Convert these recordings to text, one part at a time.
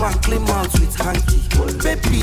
man clean mouth with hanky. Baby,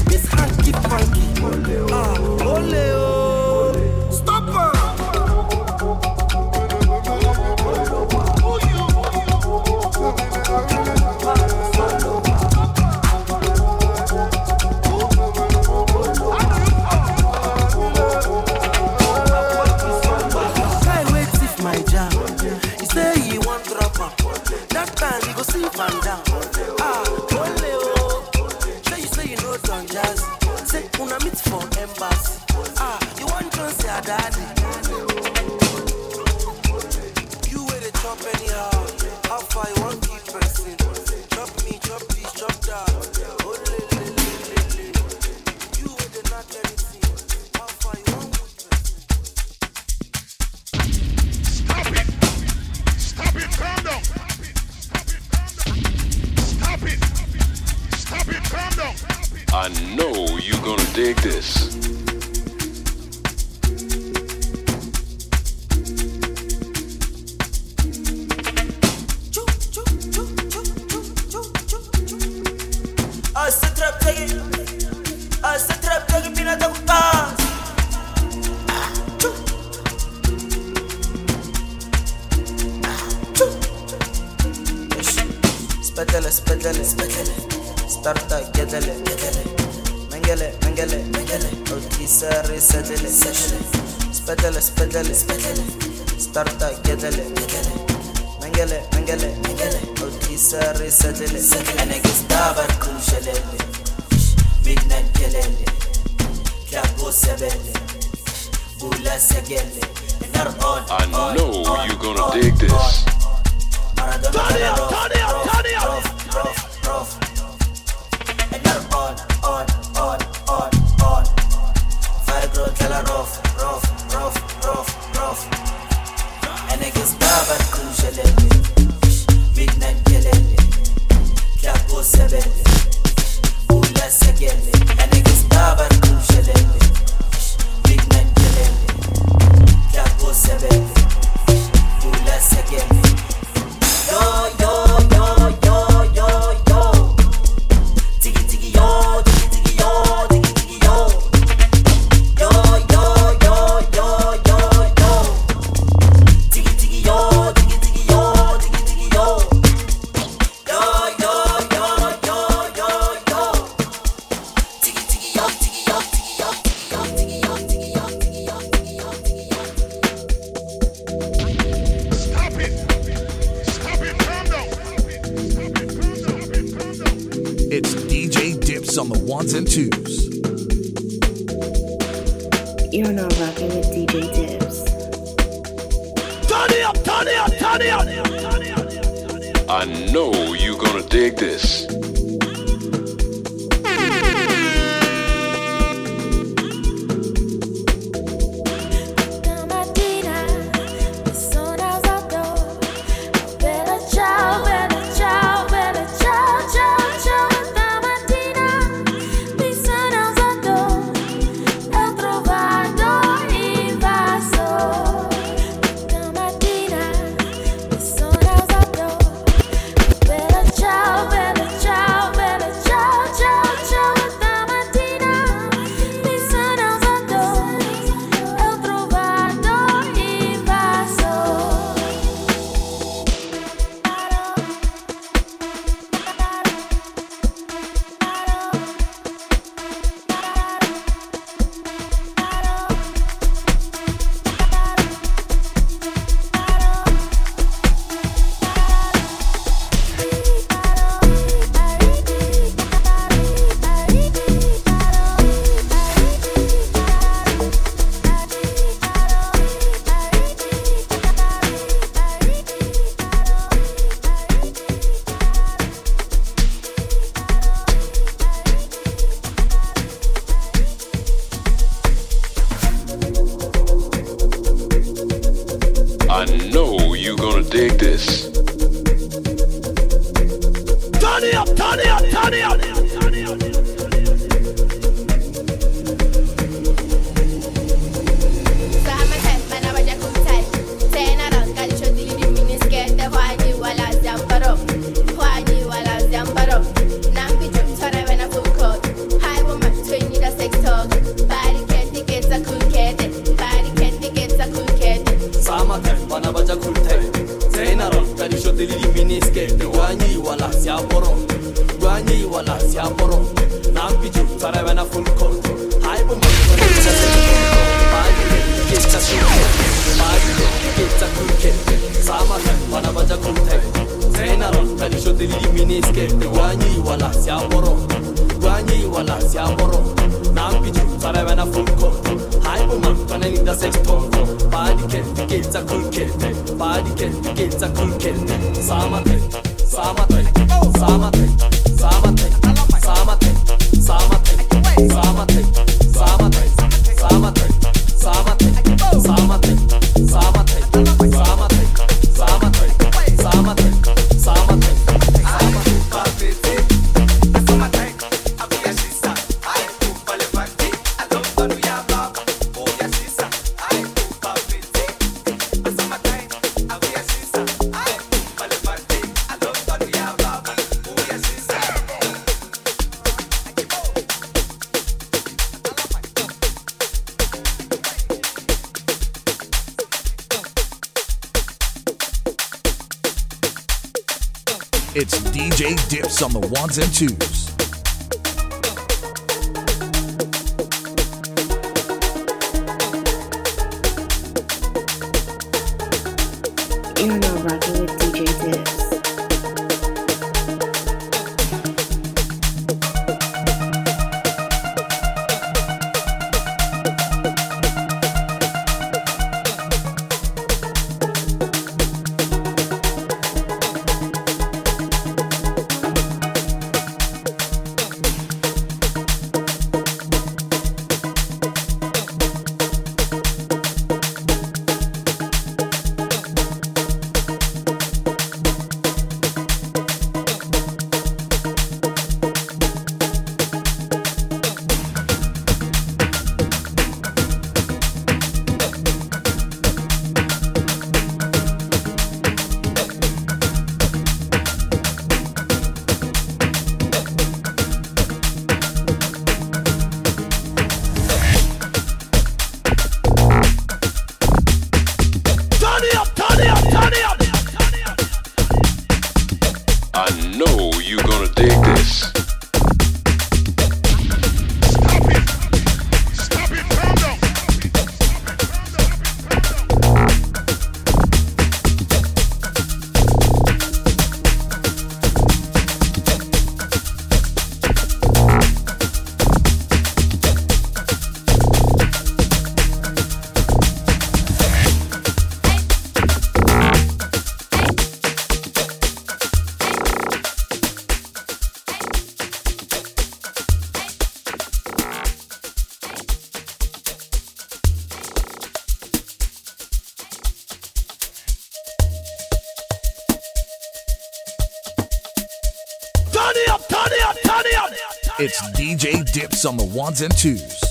يسار سدل سبدل سبدل ستارتا جدل منجلة منجلة قلت يسار سدل أنا قصدابر كل شلل بدنا الجلل كابو سبل بولا سجل I know you're gonna dig this. Turn it up, turn it up, turn it up. nigga rough, rough, rough, rough, rough. And niggas baba kujelele, midnight gelele, kapo sebele, ula segele. this. and 2. It's DJ Dips on the ones and twos.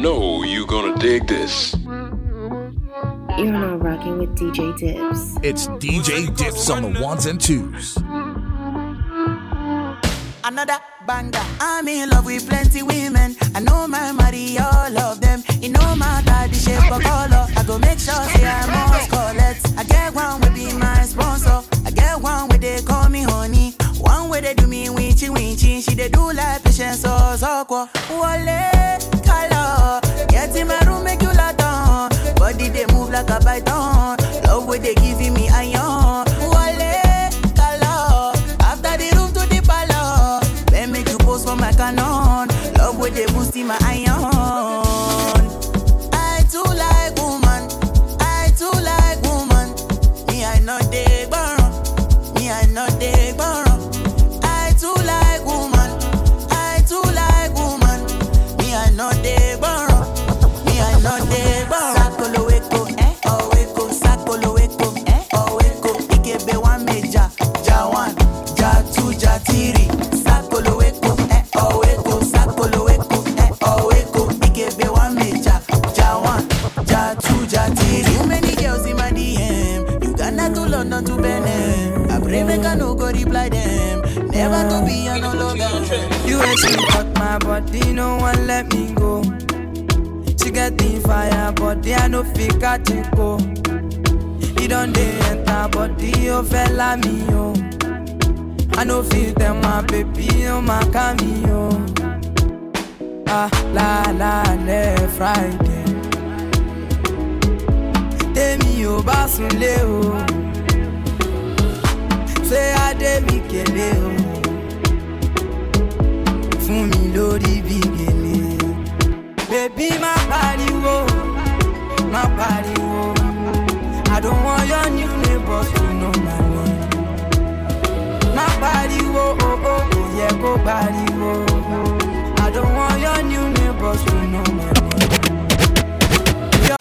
Know you gonna dig this. You're now rocking with DJ Dips. It's DJ Dips on the ones and twos. Another banger. I'm in love with plenty women. I know my money, all of them. It no matter the shape or color. I go make sure say I must collect. I get one will be my sponsor. I get one where they call me honey. One where they do me winchy winchy. She they do like patience so so Wale color. Get in my room make you lot on. Body they move like a python. Love where they giving me iron. She cut my body, no one let me go. She get the fire, body I no fit catch it go. It don't dey enter body, oh fella me oh. I no feel them my baby, oh my cameo. Ah la la le Friday. Tèmi ò bá sunlé o. Ṣé Adé mi kélé o? Fún mi lórí bí gèlè. Bébí má pariwo, má pariwo. I don't want your new neighbors to know my name. Má pariwo, oh oh, oh kò yẹ kó pariwo. I don't want your new neighbors to know my name.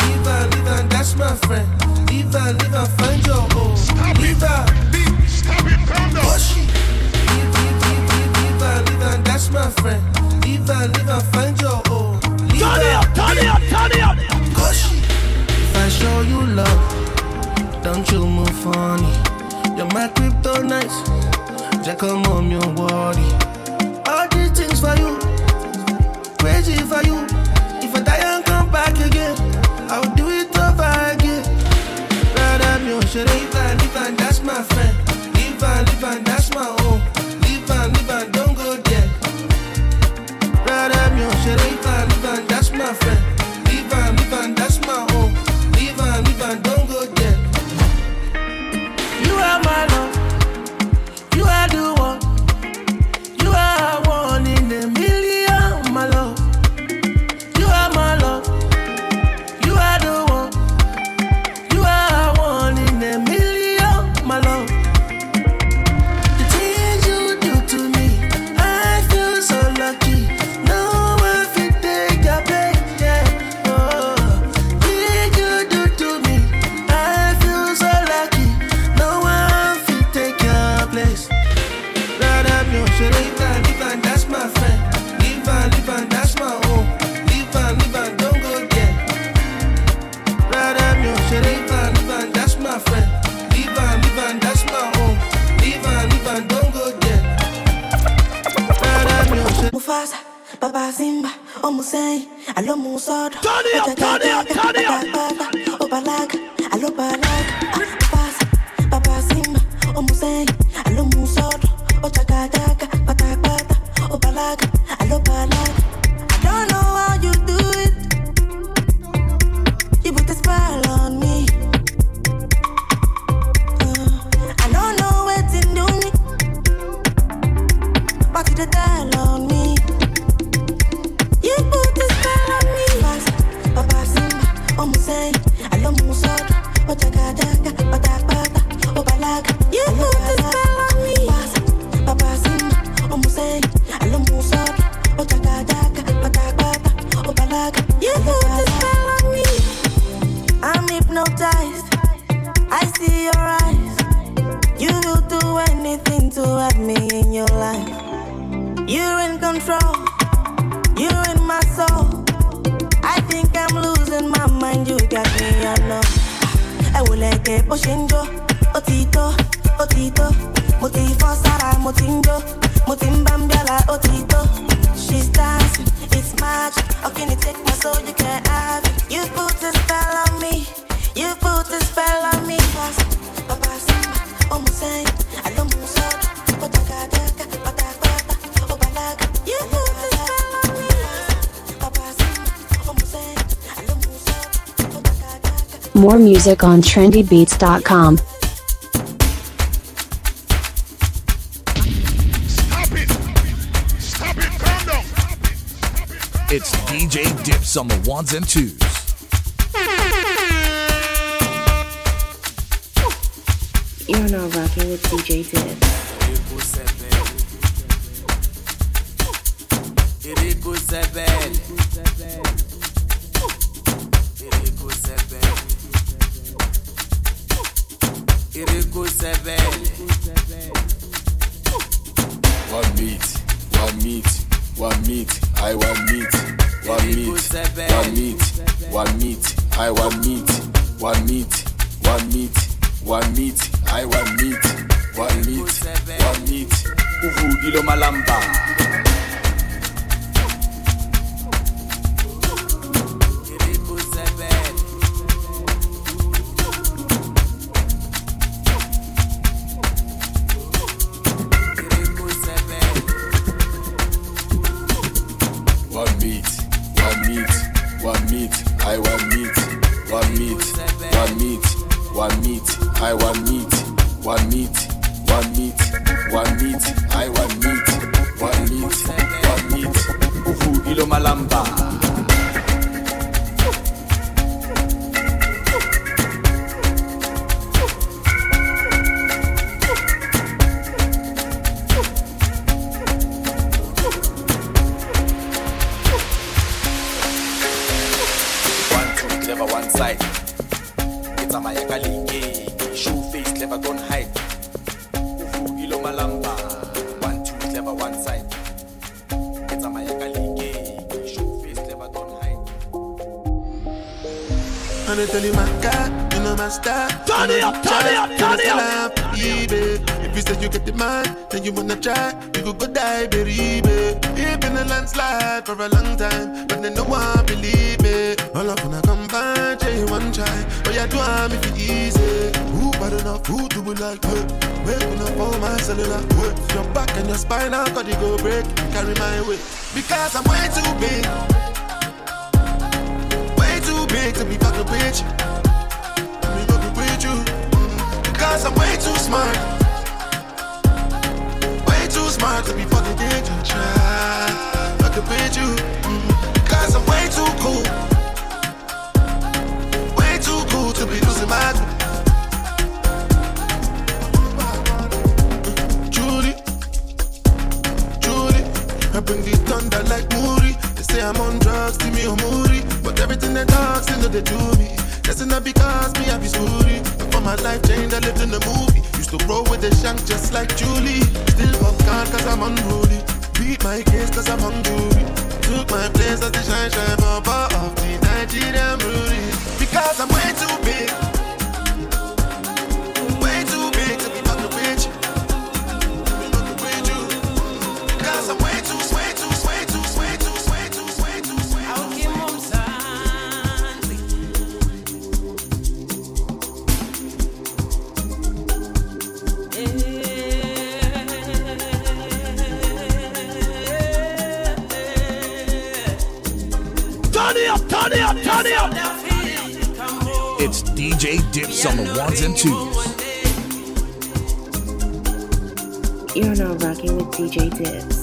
Leave her, leave her, that's my friend. Leave her, leave her, find your own. Leave her. Push it. Leave, that's my friend. Leave her, leave her, find your own. Leave Turn it her. up, turn it up, turn it up. It. If I show you love, don't you move funny. You're my kryptonite. Jack, come on, your worry. All these things for you, crazy for you. If I die and come back again, I'll do it over again. Rather me, oh, should leave her, leave her, that's my friend. Leave her, leave her, that's bó ṣe ń jó ó ti tó ó ti tó mo ti fọ́ sára mo ti ń jó mo ti ń bá ń bẹ́la ó ti tó. she's dancing it's magic how can you take my soul you can't have it. you put a spell on me you put a spell on me. More music on trendybeats.com. It's DJ Dips on the ones and twos. You're now rocking with DJ Dip. Meat, one meat, one meat, I want meat, one meat, one meat, one meat, I want meat, one meat, one meat, one meat, I want meat, one meat, one meat. Uvudilo malamba. Try, you could go die, baby. It been a landslide for a long time, but then no one believe me. All up when I come back, you one try, but you do I'm if it easy. Who bad enough, who do we like her? Waking up all my cellular work. Your back and your spine, I got you go break. Carry my weight, because I'm way too big. Way too big to be fucking with you. Me fucking with you. Because I'm way too smart. Smart to be fucking with you. Try fucking with you. Mm. Because I'm way too cool. Way too cool to be losing my cool. Judy, Judy, I bring the thunder like Moody. They say I'm on drugs, see me on Moody. But everything they talk, still know they do me. That's not because me, I be screwy. Before my life changed, I lived in the movie. To roll with the shank just like Julie. Still fuck God cause I'm unruly. Beat my case cause I'm hungry. Took my place as the shine shine bumper of the Nigerian Rudy. Because I'm way too big. On the ones and twos. You're now rocking with DJ Dips.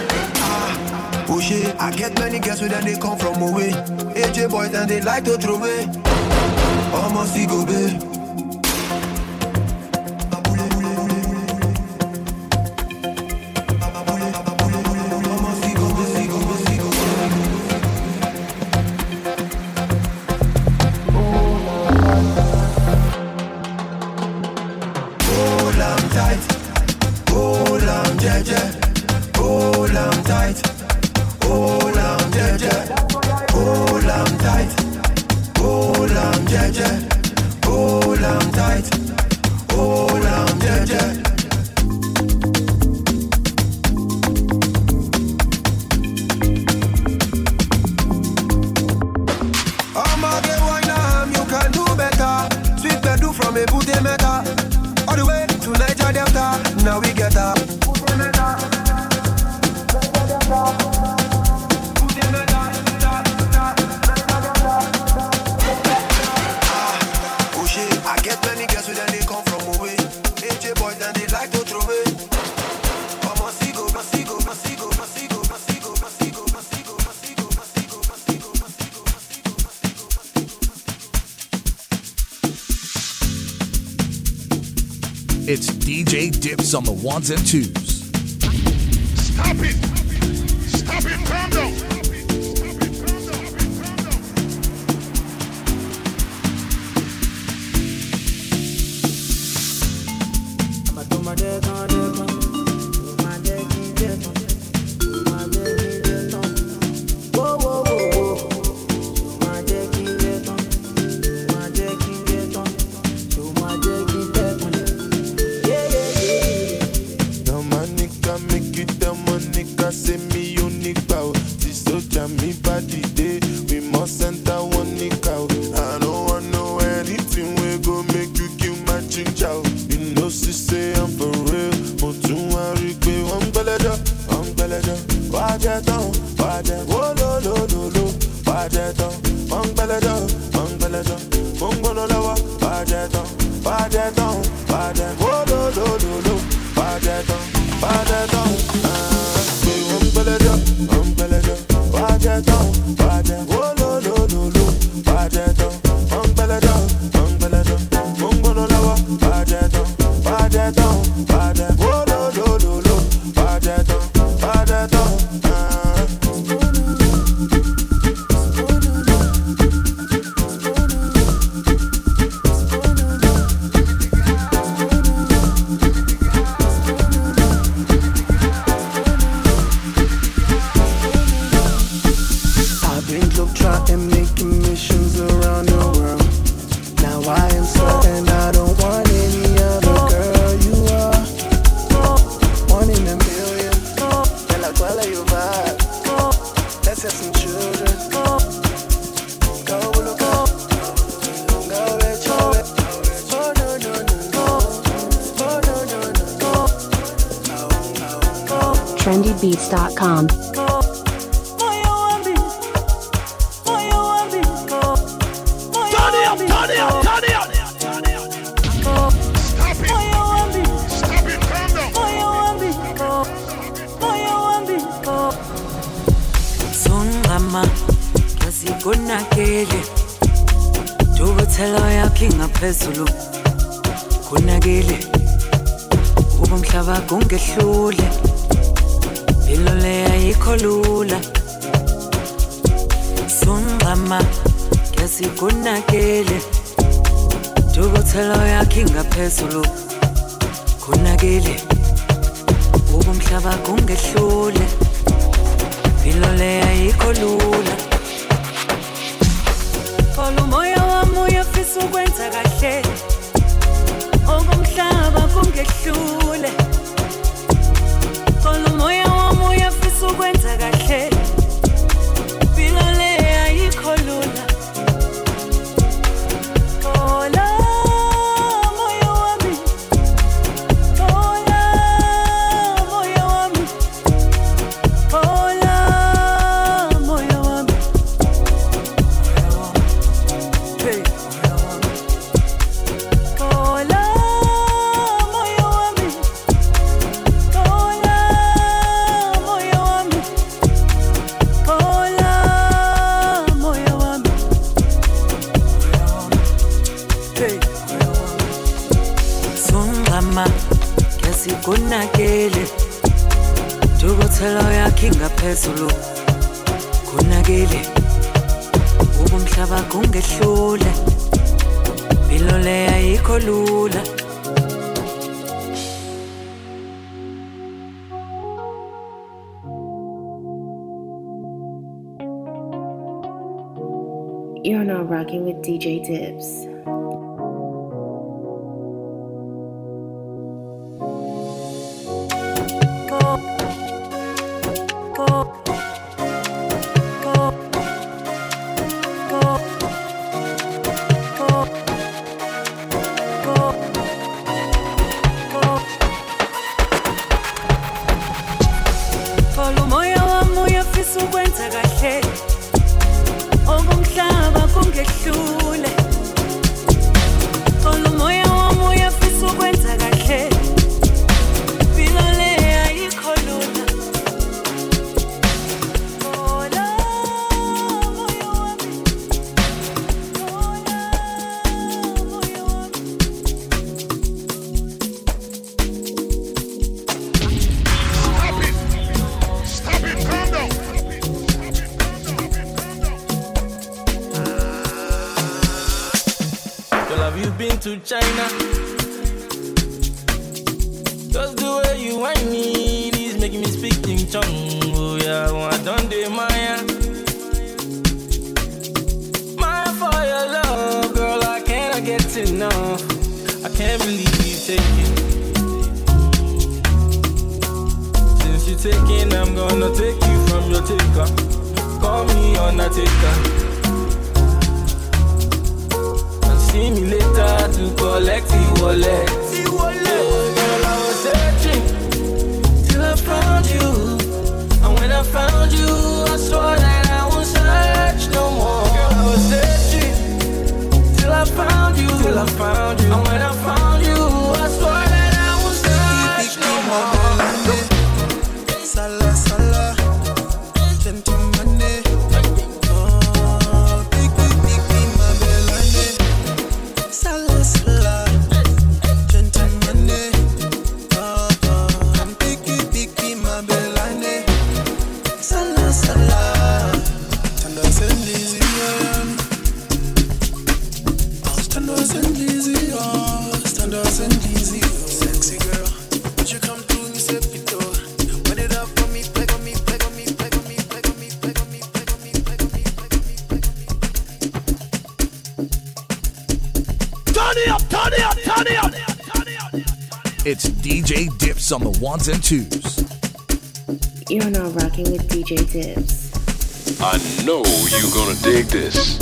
push it. I get many girls with them, they come from away. AJ boys and they like to throw it. Almost go babe. It's DJ Dips on the ones and twos. Stop it! head DJ on the ones and twos. You're now rocking with DJ Dips. I know you're gonna dig this.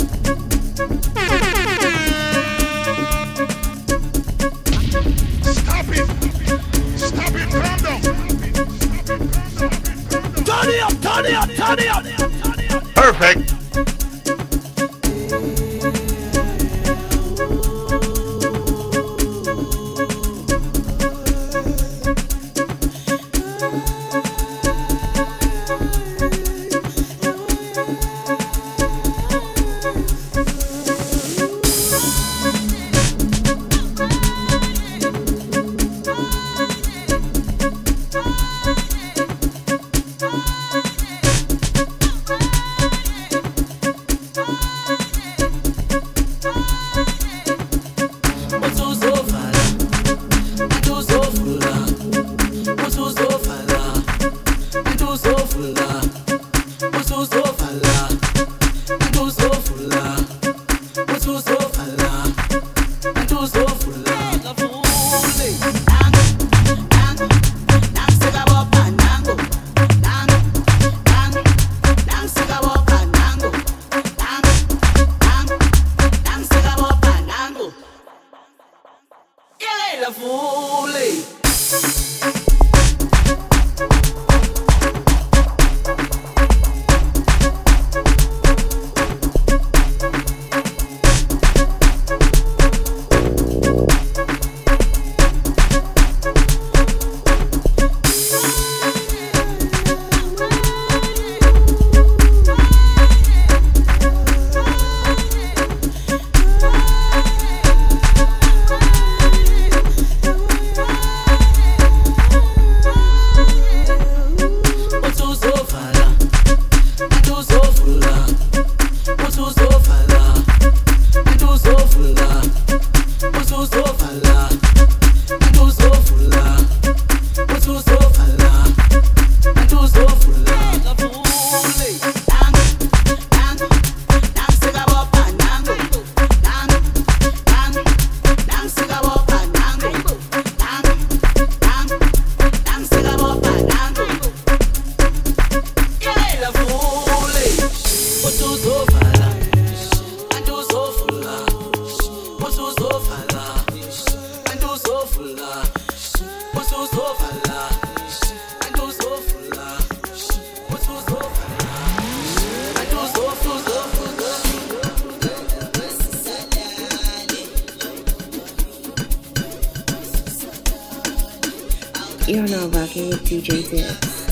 You're now rocking with DJ Dips.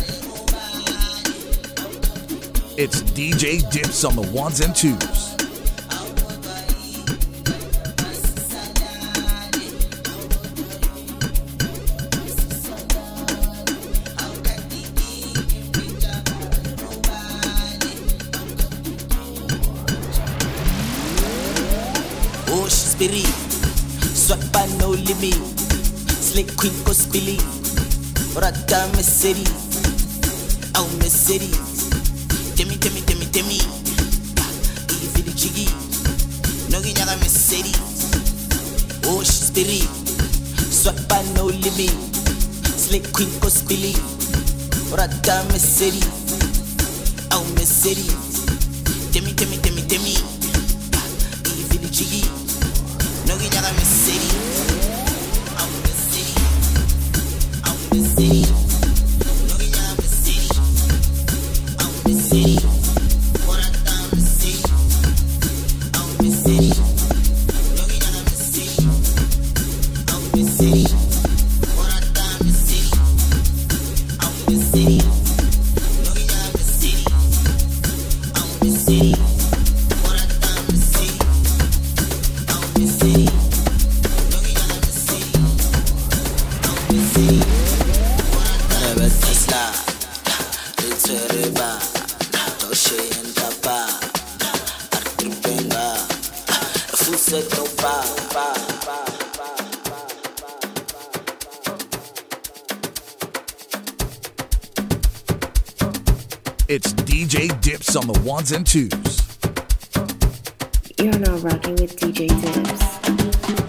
It's DJ Dips on the ones and twos. Oh, she's berry. Swat by no limit. Slick queen go spilly. Rata Mercedes. Oh, Mercedes. Demi, demi, demi, demi. Easy the jiggy. No ginyaga Mercedes. Oh, she's berry. Swat by no limit. Slick queen go spilly. Rata Mercedes. Oh, Mercedes. Demi, It's DJ Dips on the ones and twos. You're now rocking with DJ Dips.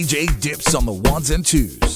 DJ Dips on the ones and twos.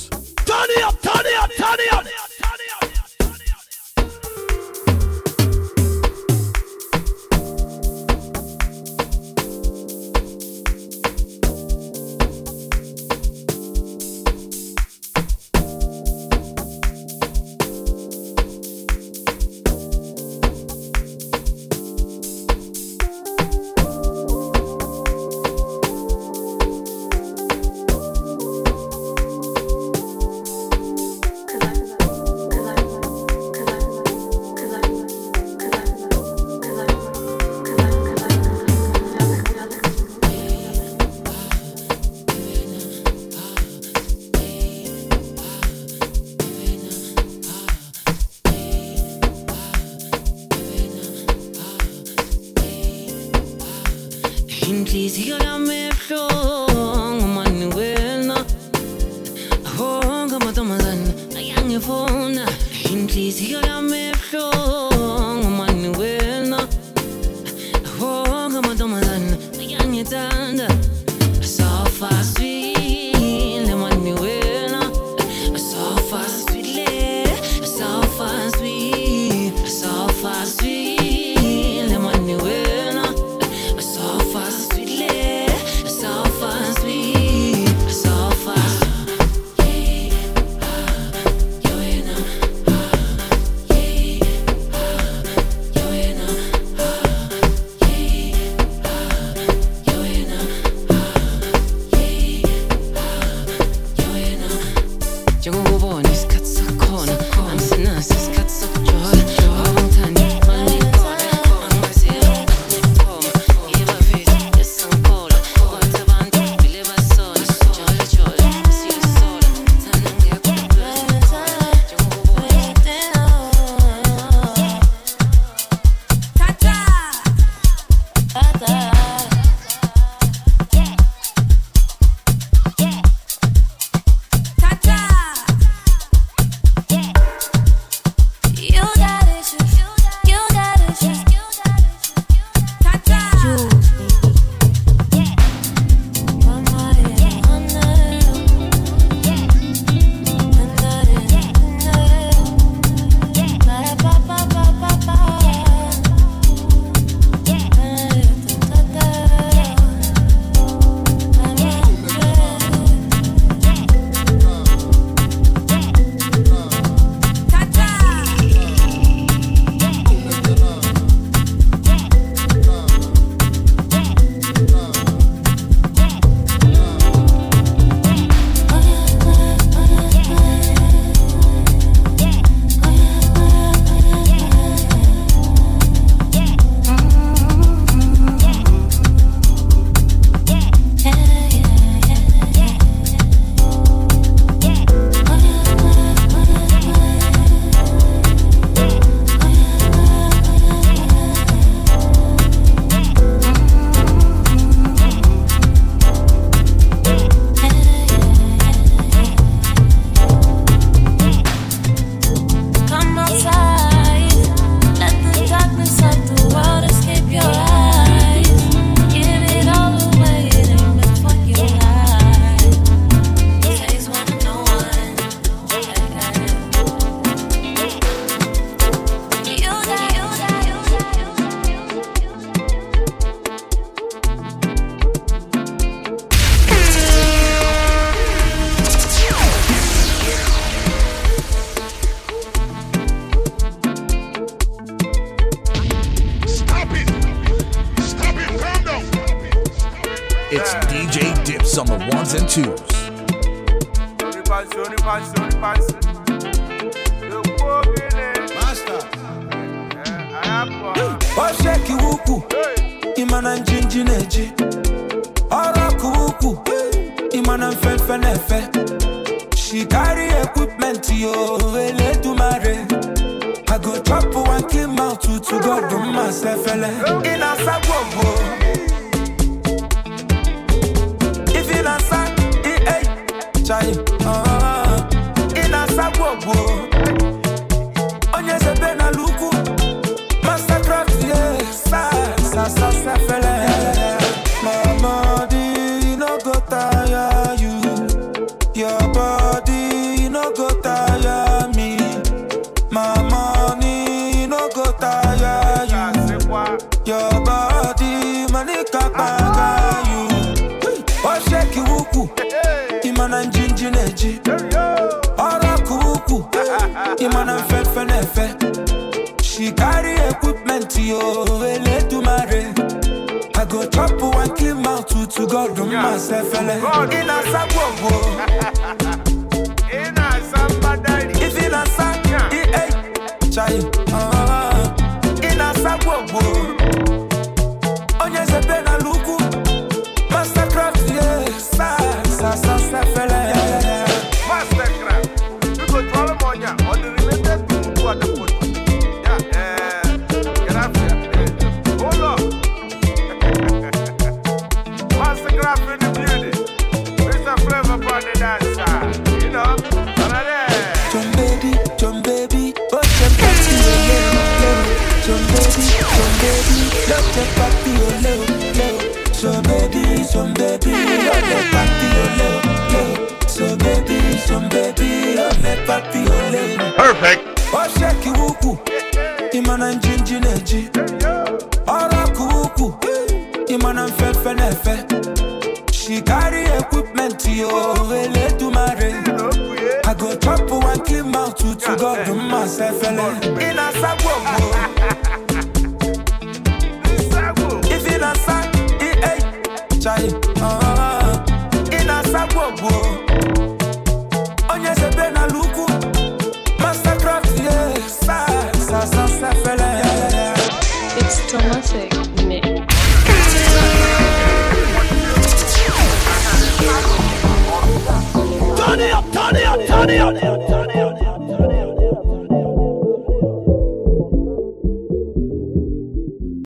Ones